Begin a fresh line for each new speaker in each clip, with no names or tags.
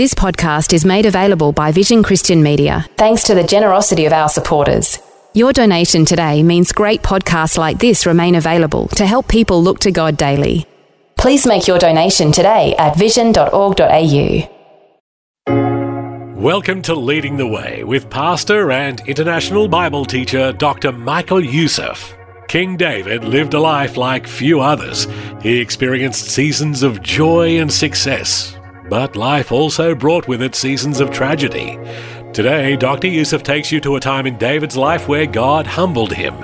This podcast is made available by Vision Christian Media, thanks to the generosity of our supporters. Your donation today means great podcasts like this remain available to help people look to God daily. Please make your donation today at vision.org.au.
Welcome to Leading the Way with pastor and international Bible teacher Dr. Michael Youssef. King David lived a life like few others. He experienced seasons of joy and success, but life also brought with it seasons of tragedy. Today, Dr. Youssef takes you to a time in David's life where God humbled him,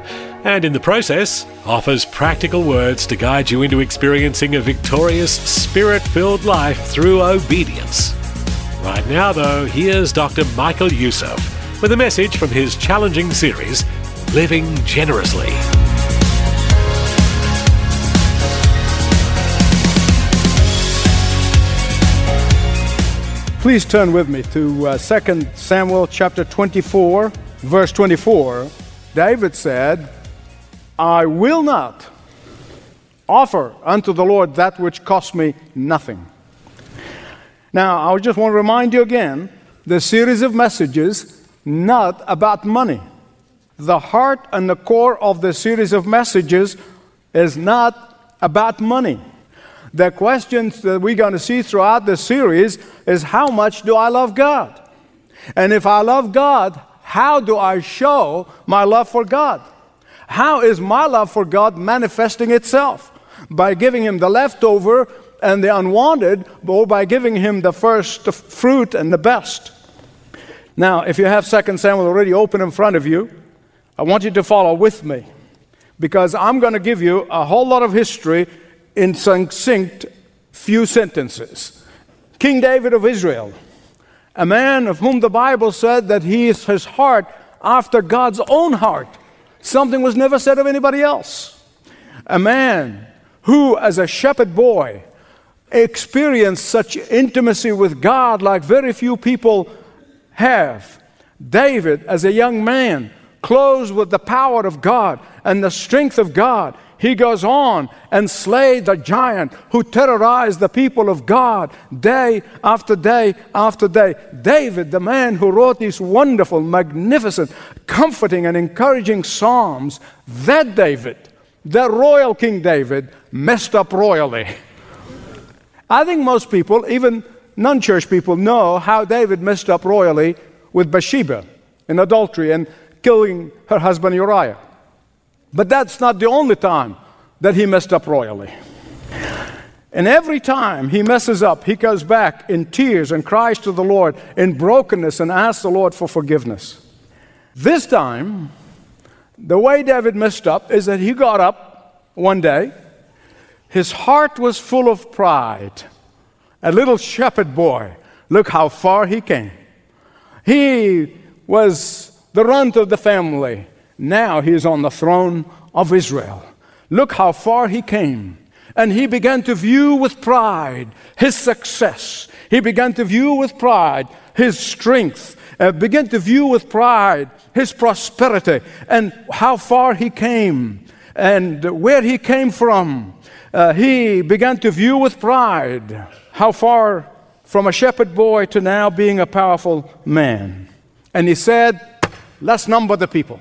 and in the process, offers practical words to guide you into experiencing a victorious, spirit filled life through obedience. Right now, though, here's Dr. Michael Youssef with a message from his challenging series, Living Generously.
Please turn with me to uh, 2 Samuel chapter 24, verse 24. David said, I will not offer unto the Lord that which cost me nothing. Now, I just want to remind you again the series of messages not about money. The heart and the core of the series of messages is not about money. The questions that we're going to see throughout the series is how much do I love God? And if I love God, how do I show my love for God? How is my love for God manifesting itself? By giving Him the leftover and the unwanted, or by giving Him the first fruit and the best? Now, if you have 2 Samuel already open in front of you, I want you to follow with me because I'm going to give you a whole lot of history in succinct few sentences. King David of Israel, a man of whom the Bible said that he is his heart after God's own heart. Something was never said of anybody else. A man who, as a shepherd boy, experienced such intimacy with God like very few people have. David, as a young man, clothed with the power of God and the strength of God, he goes on and slayed the giant who terrorized the people of God day after day after day. David, the man who wrote these wonderful, magnificent, comforting, and encouraging psalms, that David, the royal King David, messed up royally. I think most people, even non church people, know how David messed up royally with Bathsheba in adultery and killing her husband Uriah. But that's not the only time that he messed up royally. And every time he messes up, he goes back in tears and cries to the Lord in brokenness and asks the Lord for forgiveness. This time, the way David messed up is that he got up one day, his heart was full of pride. A little shepherd boy, look how far he came. He was the runt of the family. Now he is on the throne of Israel. Look how far he came. And he began to view with pride his success. He began to view with pride his strength. Uh, began to view with pride his prosperity and how far he came and where he came from. Uh, he began to view with pride how far from a shepherd boy to now being a powerful man. And he said, Let's number the people.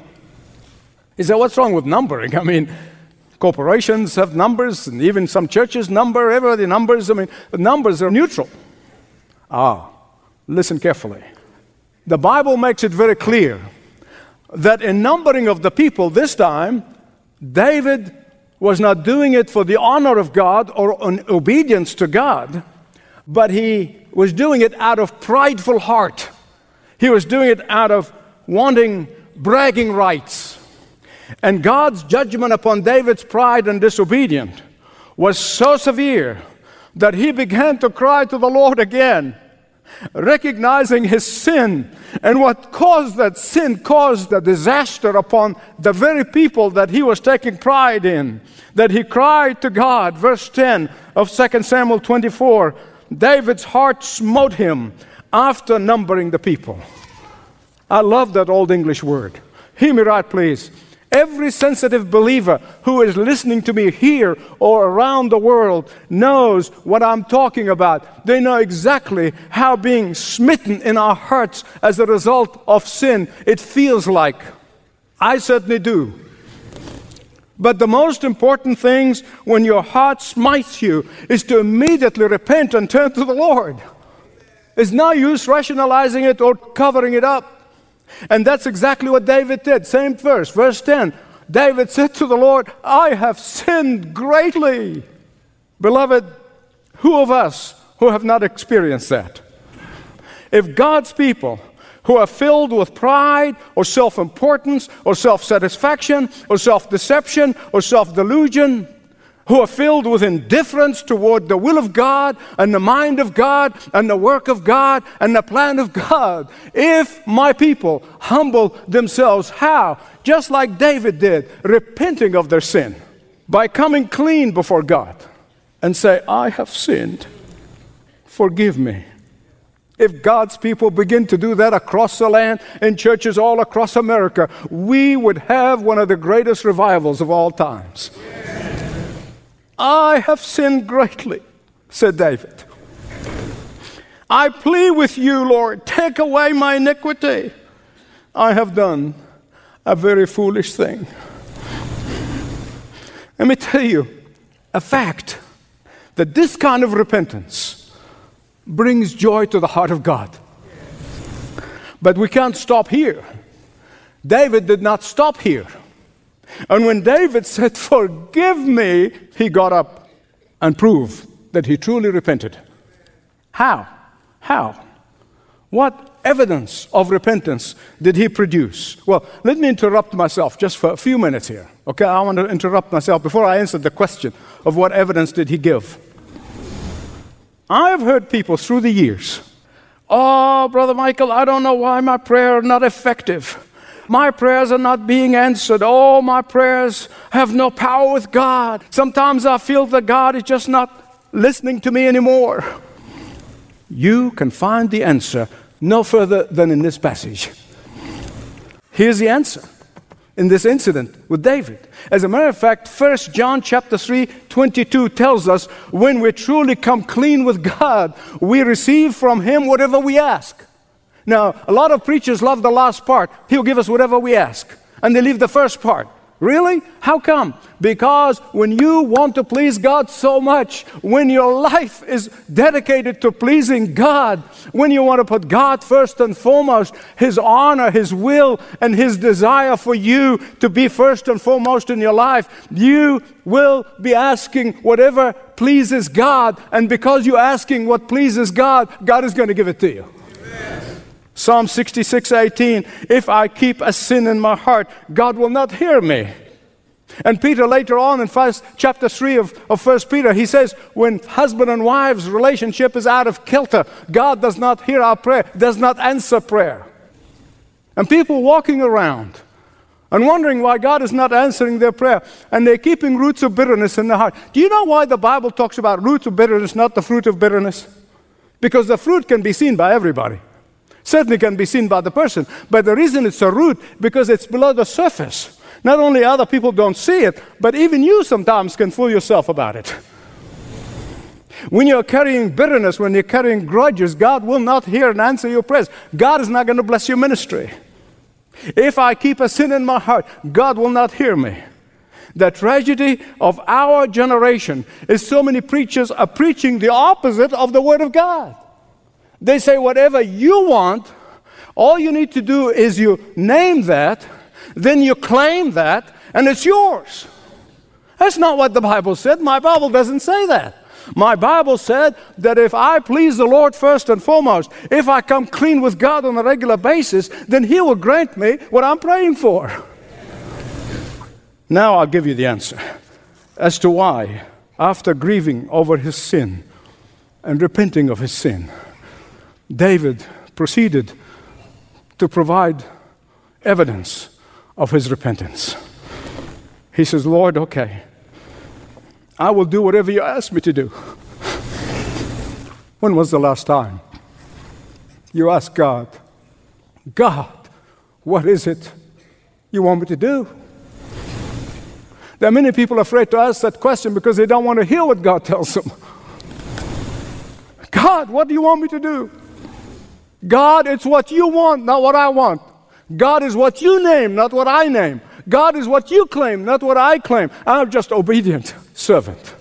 He said, What's wrong with numbering? I mean, corporations have numbers, and even some churches number, everybody numbers. I mean, numbers are neutral. Ah, listen carefully. The Bible makes it very clear that in numbering of the people this time, David was not doing it for the honor of God or in obedience to God, but he was doing it out of prideful heart. He was doing it out of wanting bragging rights. And God's judgment upon David's pride and disobedience was so severe that he began to cry to the Lord again recognizing his sin and what caused that sin caused the disaster upon the very people that he was taking pride in that he cried to god verse 10 of 2 samuel 24 david's heart smote him after numbering the people. I love that old english word. Hear me right please Every sensitive believer who is listening to me here or around the world knows what I'm talking about. They know exactly how being smitten in our hearts as a result of sin it feels like. I certainly do. But the most important things when your heart smites you is to immediately repent and turn to the Lord. It's no use rationalizing it or covering it up. And that's exactly what David did. Same verse, verse 10. David said to the Lord, I have sinned greatly. Beloved, who of us who have not experienced that? If God's people who are filled with pride or self importance or self satisfaction or self deception or self delusion, who are filled with indifference toward the will of God and the mind of God and the work of God and the plan of God. If my people humble themselves, how? Just like David did, repenting of their sin by coming clean before God and say, I have sinned, forgive me. If God's people begin to do that across the land in churches all across America, we would have one of the greatest revivals of all times. I have sinned greatly, said David. I plead with you, Lord, take away my iniquity. I have done a very foolish thing. Let me tell you a fact that this kind of repentance brings joy to the heart of God. But we can't stop here. David did not stop here. And when David said, Forgive me, he got up and proved that he truly repented. How? How? What evidence of repentance did he produce? Well, let me interrupt myself just for a few minutes here. Okay, I want to interrupt myself before I answer the question of what evidence did he give. I have heard people through the years, oh, Brother Michael, I don't know why my prayer is not effective. My prayers are not being answered. Oh, my prayers have no power with God. Sometimes I feel that God is just not listening to me anymore. You can find the answer no further than in this passage. Here's the answer in this incident with David. As a matter of fact, 1 John chapter 3, 22 tells us when we truly come clean with God, we receive from him whatever we ask. Now, a lot of preachers love the last part. He'll give us whatever we ask. And they leave the first part. Really? How come? Because when you want to please God so much, when your life is dedicated to pleasing God, when you want to put God first and foremost, His honor, His will, and His desire for you to be first and foremost in your life, you will be asking whatever pleases God. And because you're asking what pleases God, God is going to give it to you. Psalm 66 18, if I keep a sin in my heart, God will not hear me. And Peter later on in first, chapter 3 of, of 1 Peter, he says, when husband and wife's relationship is out of kilter, God does not hear our prayer, does not answer prayer. And people walking around and wondering why God is not answering their prayer, and they're keeping roots of bitterness in their heart. Do you know why the Bible talks about roots of bitterness, not the fruit of bitterness? Because the fruit can be seen by everybody certainly can be seen by the person. But the reason it's a root, because it's below the surface. Not only other people don't see it, but even you sometimes can fool yourself about it. When you're carrying bitterness, when you're carrying grudges, God will not hear and answer your prayers. God is not going to bless your ministry. If I keep a sin in my heart, God will not hear me. The tragedy of our generation is so many preachers are preaching the opposite of the Word of God. They say, whatever you want, all you need to do is you name that, then you claim that, and it's yours. That's not what the Bible said. My Bible doesn't say that. My Bible said that if I please the Lord first and foremost, if I come clean with God on a regular basis, then He will grant me what I'm praying for. Now I'll give you the answer as to why, after grieving over his sin and repenting of his sin, David proceeded to provide evidence of his repentance. He says, Lord, okay, I will do whatever you ask me to do. When was the last time you asked God, God, what is it you want me to do? There are many people afraid to ask that question because they don't want to hear what God tells them. God, what do you want me to do? God, it's what you want, not what I want. God is what you name, not what I name. God is what you claim, not what I claim. I'm just obedient servant.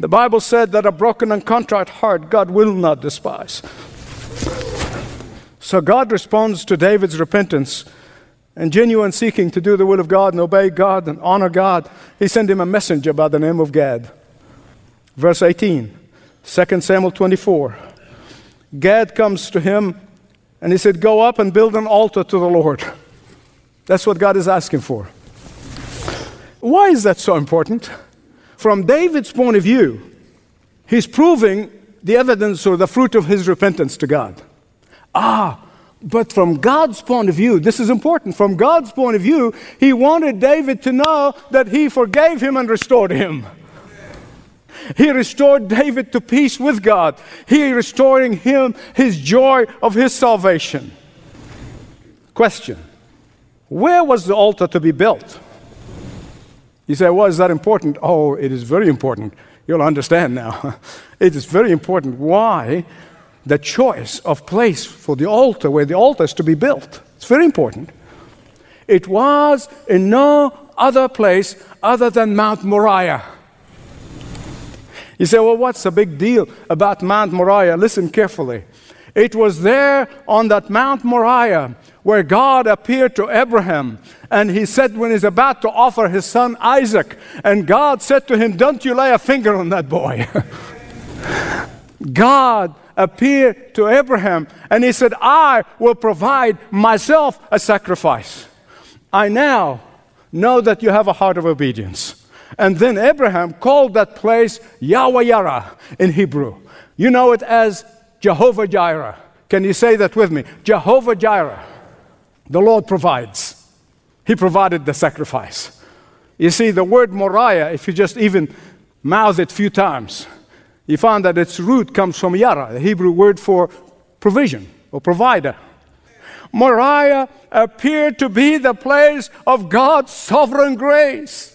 The Bible said that a broken and contrite heart God will not despise. So God responds to David's repentance and genuine seeking to do the will of God and obey God and honor God. He sent him a messenger by the name of Gad. Verse 18, 2 Samuel 24. Gad comes to him and he said, Go up and build an altar to the Lord. That's what God is asking for. Why is that so important? From David's point of view, he's proving the evidence or the fruit of his repentance to God. Ah, but from God's point of view, this is important. From God's point of view, he wanted David to know that he forgave him and restored him. He restored David to peace with God. He restoring him his joy of his salvation. Question Where was the altar to be built? You say, Well, is that important? Oh, it is very important. You'll understand now. it is very important why the choice of place for the altar, where the altar is to be built. It's very important. It was in no other place other than Mount Moriah. You say, well, what's the big deal about Mount Moriah? Listen carefully. It was there on that Mount Moriah where God appeared to Abraham. And he said, when he's about to offer his son Isaac, and God said to him, Don't you lay a finger on that boy. God appeared to Abraham and he said, I will provide myself a sacrifice. I now know that you have a heart of obedience. And then Abraham called that place Yahweh Yarah in Hebrew. You know it as Jehovah Jireh. Can you say that with me? Jehovah Jireh. The Lord provides. He provided the sacrifice. You see, the word Moriah, if you just even mouth it a few times, you find that its root comes from Yara, the Hebrew word for provision or provider. Moriah appeared to be the place of God's sovereign grace.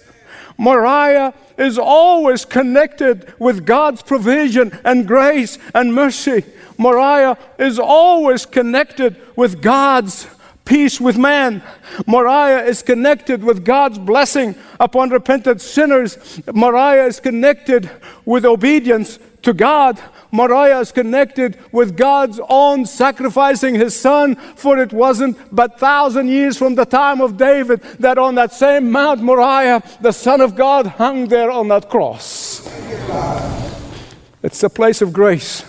Moriah is always connected with God's provision and grace and mercy. Moriah is always connected with God's peace with man. Moriah is connected with God's blessing upon repentant sinners. Moriah is connected with obedience to God. Moriah is connected with God's own sacrificing his son, for it wasn't but thousand years from the time of David that on that same Mount Moriah, the Son of God hung there on that cross. It's a place of grace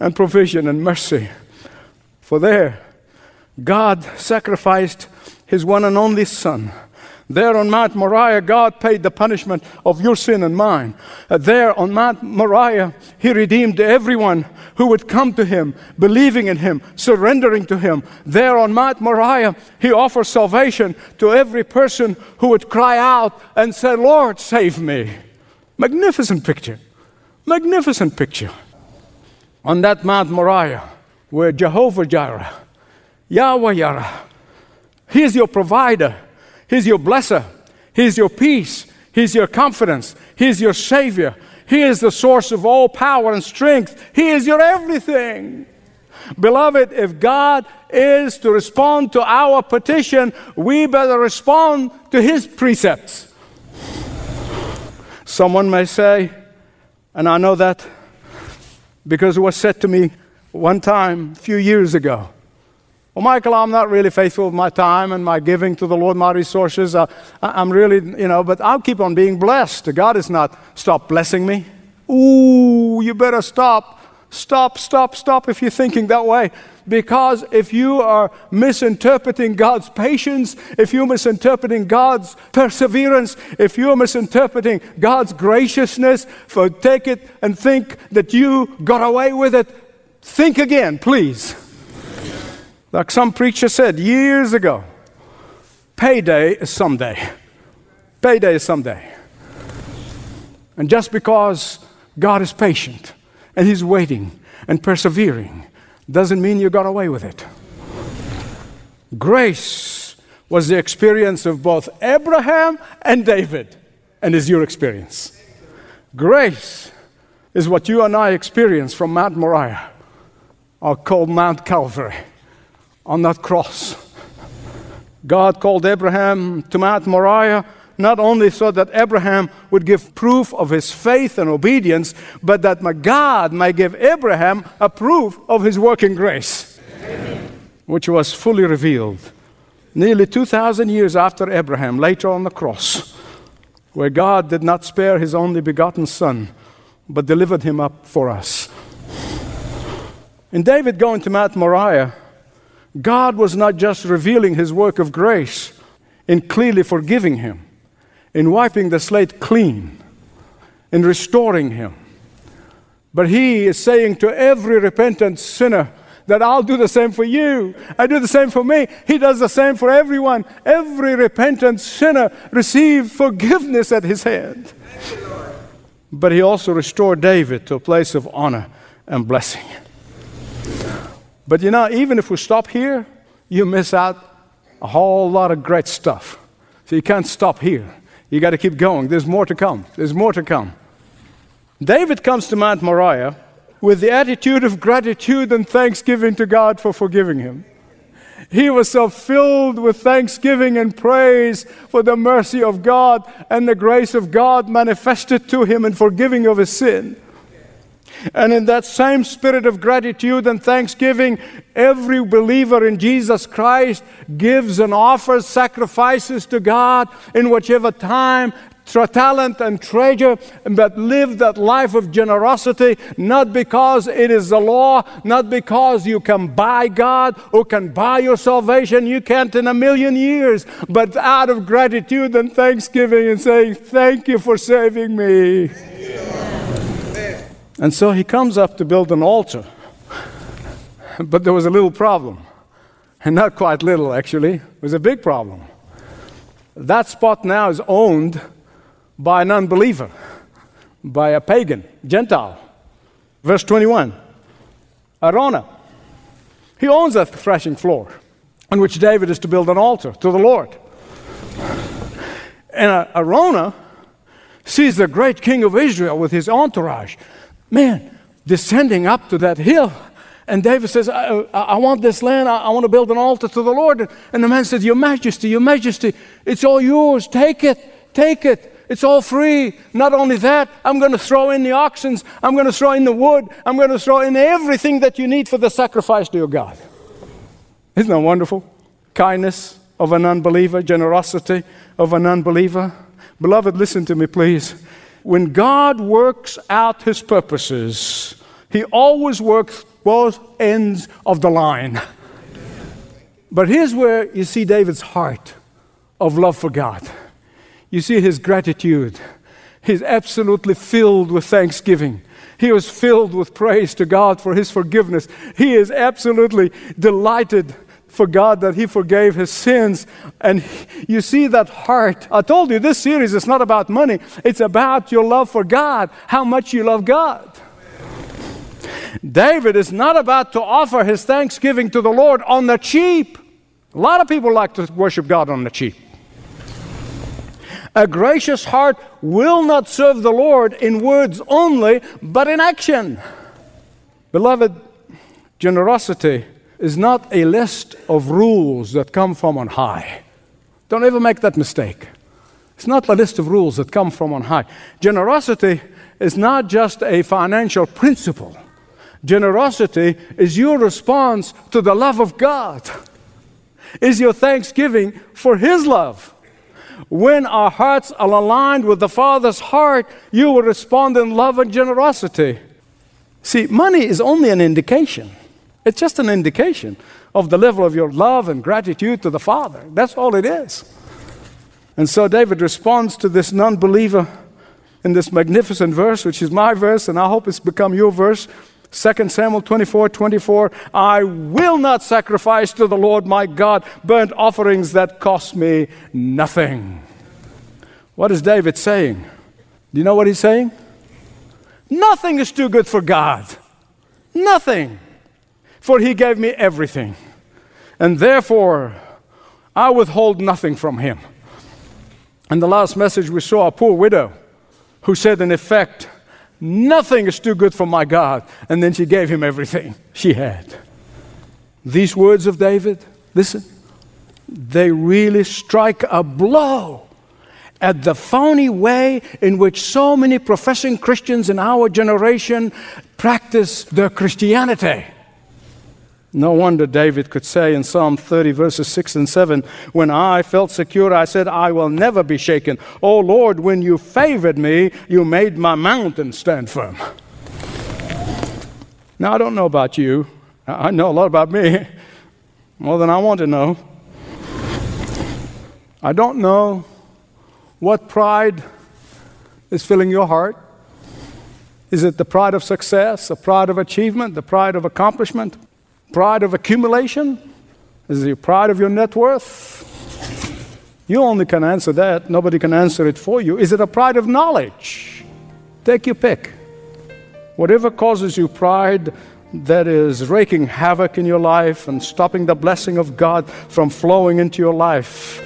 and provision and mercy. For there, God sacrificed his one and only Son there on Mount Moriah, God paid the punishment of your sin and mine. Uh, there on Mount Moriah, He redeemed everyone who would come to Him, believing in Him, surrendering to Him. There on Mount Moriah, He offers salvation to every person who would cry out and say, Lord, save me. Magnificent picture. Magnificent picture. On that Mount Moriah, where Jehovah Jireh, Yahweh Jireh, He is your provider. He's your blesser. He's your peace. He's your confidence. He's your Savior. He is the source of all power and strength. He is your everything. Beloved, if God is to respond to our petition, we better respond to His precepts. Someone may say, and I know that because it was said to me one time a few years ago well, Michael, I'm not really faithful with my time and my giving to the Lord, my resources. Uh, I'm really, you know, but I'll keep on being blessed. God has not stopped blessing me. Ooh, you better stop. Stop, stop, stop if you're thinking that way. Because if you are misinterpreting God's patience, if you're misinterpreting God's perseverance, if you're misinterpreting God's graciousness, for take it and think that you got away with it, think again, please. Like some preacher said years ago, payday is someday. Payday is someday. And just because God is patient and He's waiting and persevering doesn't mean you got away with it. Grace was the experience of both Abraham and David, and is your experience. Grace is what you and I experience from Mount Moriah, or called Mount Calvary, on that cross. God called Abraham to Mount Moriah not only so that Abraham would give proof of his faith and obedience, but that my God might give Abraham a proof of his working grace, Amen. which was fully revealed nearly 2,000 years after Abraham, later on the cross, where God did not spare his only begotten Son, but delivered him up for us. In David going to Mount Moriah, God was not just revealing his work of grace in clearly forgiving him, in wiping the slate clean, in restoring him. But he is saying to every repentant sinner that I'll do the same for you. I do the same for me. He does the same for everyone. Every repentant sinner received forgiveness at his hand. But he also restored David to a place of honor and blessing. But you know, even if we stop here, you miss out a whole lot of great stuff. So you can't stop here. You got to keep going. There's more to come. There's more to come. David comes to Mount Moriah with the attitude of gratitude and thanksgiving to God for forgiving him. He was so filled with thanksgiving and praise for the mercy of God and the grace of God manifested to him in forgiving of his sin and in that same spirit of gratitude and thanksgiving, every believer in Jesus Christ gives and offers sacrifices to God in whichever time, talent and treasure, but live that life of generosity, not because it is the law, not because you can buy God or can buy your salvation. You can't in a million years, but out of gratitude and thanksgiving and saying, Thank you for saving me. And so he comes up to build an altar. But there was a little problem. And not quite little, actually. It was a big problem. That spot now is owned by an unbeliever, by a pagan, Gentile. Verse 21 Araunah, He owns that threshing floor on which David is to build an altar to the Lord. And uh, Araunah sees the great king of Israel with his entourage man, descending up to that hill. And David says, I, I want this land. I, I, want to build an altar to the Lord. And the man says, Your Majesty, Your Majesty, it's all yours. Take it, take it. It's all free. Not only that, I'm going to throw in the oxen. I'm going to throw in the wood. I'm going to throw in everything that you need for the sacrifice to your God. Isn't that wonderful? Kindness of an unbeliever, generosity of an unbeliever. Beloved, listen to me, please when God works out his purposes, he always works both ends of the line. But here's where you see David's heart of love for God. You see his gratitude. He's absolutely filled with thanksgiving. He was filled with praise to God for his forgiveness. He is absolutely delighted for God that He forgave his sins. And you see that heart. I told you this series is not about money, it's about your love for God, how much you love God. David is not about to offer his thanksgiving to the Lord on the cheap. A lot of people like to worship God on the cheap. A gracious heart will not serve the Lord in words only, but in action. Beloved, generosity is not a list of rules that come from on high. Don't ever make that mistake. It's not a list of rules that come from on high. Generosity is not just a financial principle. Generosity is your response to the love of God, is your thanksgiving for His love. When our hearts are aligned with the Father's heart, you will respond in love and generosity. See, money is only an indication. It's just an indication of the level of your love and gratitude to the Father. That's all it is. And so David responds to this non believer in this magnificent verse, which is my verse, and I hope it's become your verse. 2 Samuel 24 24, I will not sacrifice to the Lord my God burnt offerings that cost me nothing. What is David saying? Do you know what he's saying? Nothing is too good for God. Nothing. For he gave me everything. And therefore, I withhold nothing from him. In the last message, we saw a poor widow who said, in effect, Nothing is too good for my God. And then she gave him everything she had. These words of David, listen, they really strike a blow at the phony way in which so many professing Christians in our generation practice their Christianity. No wonder David could say in Psalm 30, verses 6 and 7, When I felt secure, I said, I will never be shaken. Oh Lord, when you favored me, you made my mountain stand firm. Now, I don't know about you. I know a lot about me, more than I want to know. I don't know what pride is filling your heart. Is it the pride of success, the pride of achievement, the pride of accomplishment? Pride of accumulation? Is it pride of your net worth? You only can answer that. Nobody can answer it for you. Is it a pride of knowledge? Take your pick. Whatever causes you pride that is raking havoc in your life and stopping the blessing of God from flowing into your life,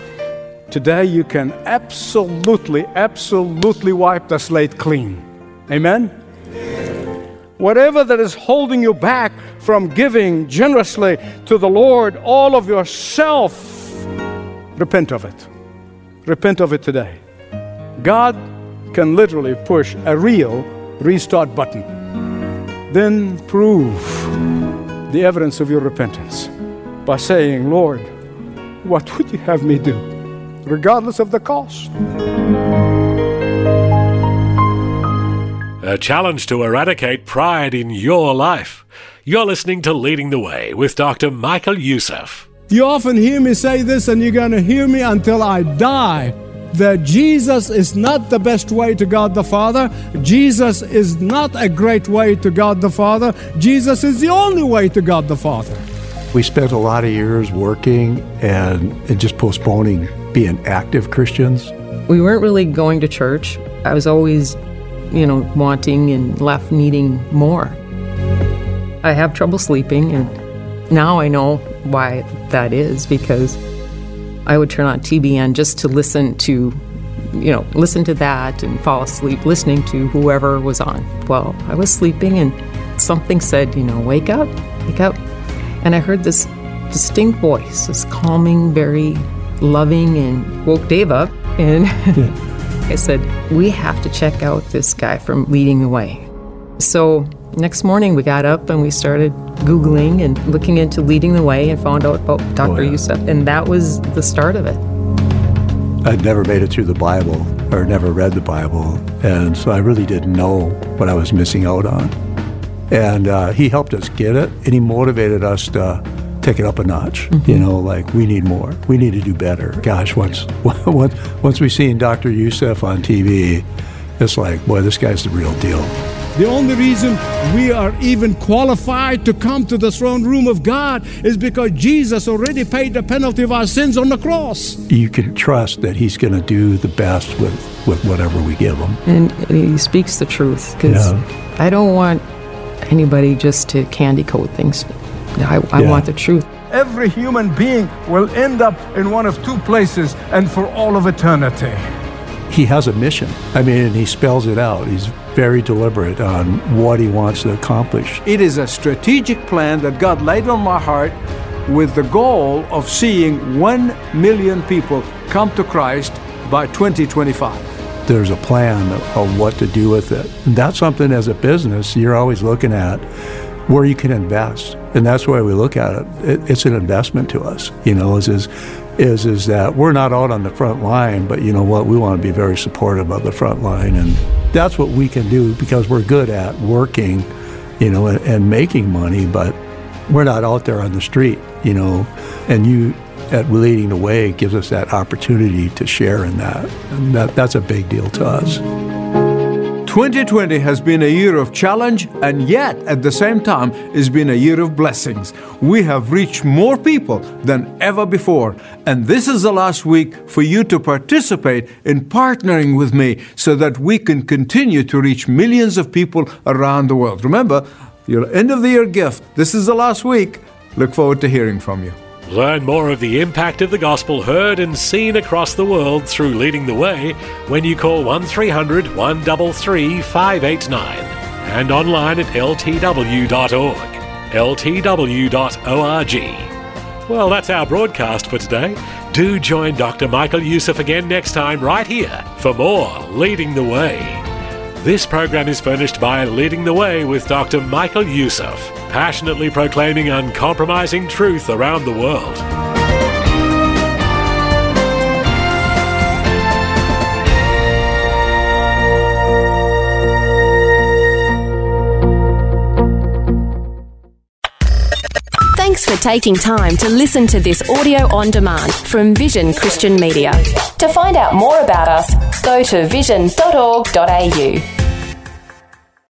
today you can absolutely, absolutely wipe the slate clean. Amen? Whatever that is holding you back from giving generously to the Lord all of yourself, repent of it. Repent of it today. God can literally push a real restart button. Then prove the evidence of your repentance by saying, Lord, what would you have me do, regardless of the cost?
A challenge to eradicate pride in your life. You're listening to Leading the Way with Dr. Michael Youssef.
You often hear me say this, and you're going to hear me until I die that Jesus is not the best way to God the Father. Jesus is not a great way to God the Father. Jesus is the only way to God the Father.
We spent a lot of years working and, and just postponing being active Christians.
We weren't really going to church. I was always you know, wanting and left needing more. I have trouble sleeping, and now I know why that is because I would turn on TBN just to listen to, you know, listen to that and fall asleep listening to whoever was on. Well, I was sleeping, and something said, you know, wake up, wake up. And I heard this distinct voice, this calming, very loving, and woke Dave up. And I said, We have to check out this guy from Leading the Way. So next morning we got up and we started Googling and looking into Leading the Way and found out about Dr. Oh, yeah. Youssef. And that was the start of it.
I'd never made it through the Bible or never read the Bible. And so I really didn't know what I was missing out on. And uh, he helped us get it and he motivated us to take it up a notch. Mm-hmm. You know, like we need more. We need to do better. Gosh, once once once we seen Dr. Youssef on TV, it's like, boy, this guy's the real deal.
The only reason we are even qualified to come to the throne room of God is because Jesus already paid the penalty of our sins on the cross.
You can trust that He's going to do the best with, with whatever we give Him.
And He speaks the truth because yeah. I don't want anybody just to candy coat things I, I yeah. want the truth.
Every human being will end up in one of two places and for all of eternity.
He has a mission. I mean, he spells it out. He's very deliberate on what he wants to accomplish.
It is a strategic plan that God laid on my heart with the goal of seeing 1 million people come to Christ by 2025.
There's a plan of what to do with it. And that's something as a business you're always looking at where you can invest. And that's the way we look at it. it it's an investment to us, you know, is, is, is, is that we're not out on the front line, but you know what, we want to be very supportive of the front line. And that's what we can do because we're good at working, you know, and, and making money, but we're not out there on the street, you know, and you at leading the way gives us that opportunity to share in that. And that, that's a big deal to us.
2020 has been a year of challenge and yet at the same time it's been a year of blessings. We have reached more people than ever before. And this is the last week for you to participate in partnering with me so that we can continue to reach millions of people around the world. Remember, your end of the year gift. This is the last week. Look forward to hearing from you.
Learn more of the impact of the gospel heard and seen across the world through Leading the Way when you call 1300 133 589 and online at ltw.org. ltw.org. Well, that's our broadcast for today. Do join Dr. Michael Youssef again next time right here for more Leading the Way. This program is furnished by Leading the Way with Dr. Michael Youssef, passionately proclaiming uncompromising truth around the world.
Thanks for taking time to listen to this audio on demand from Vision Christian Media. To find out more about us, go to vision.org.au.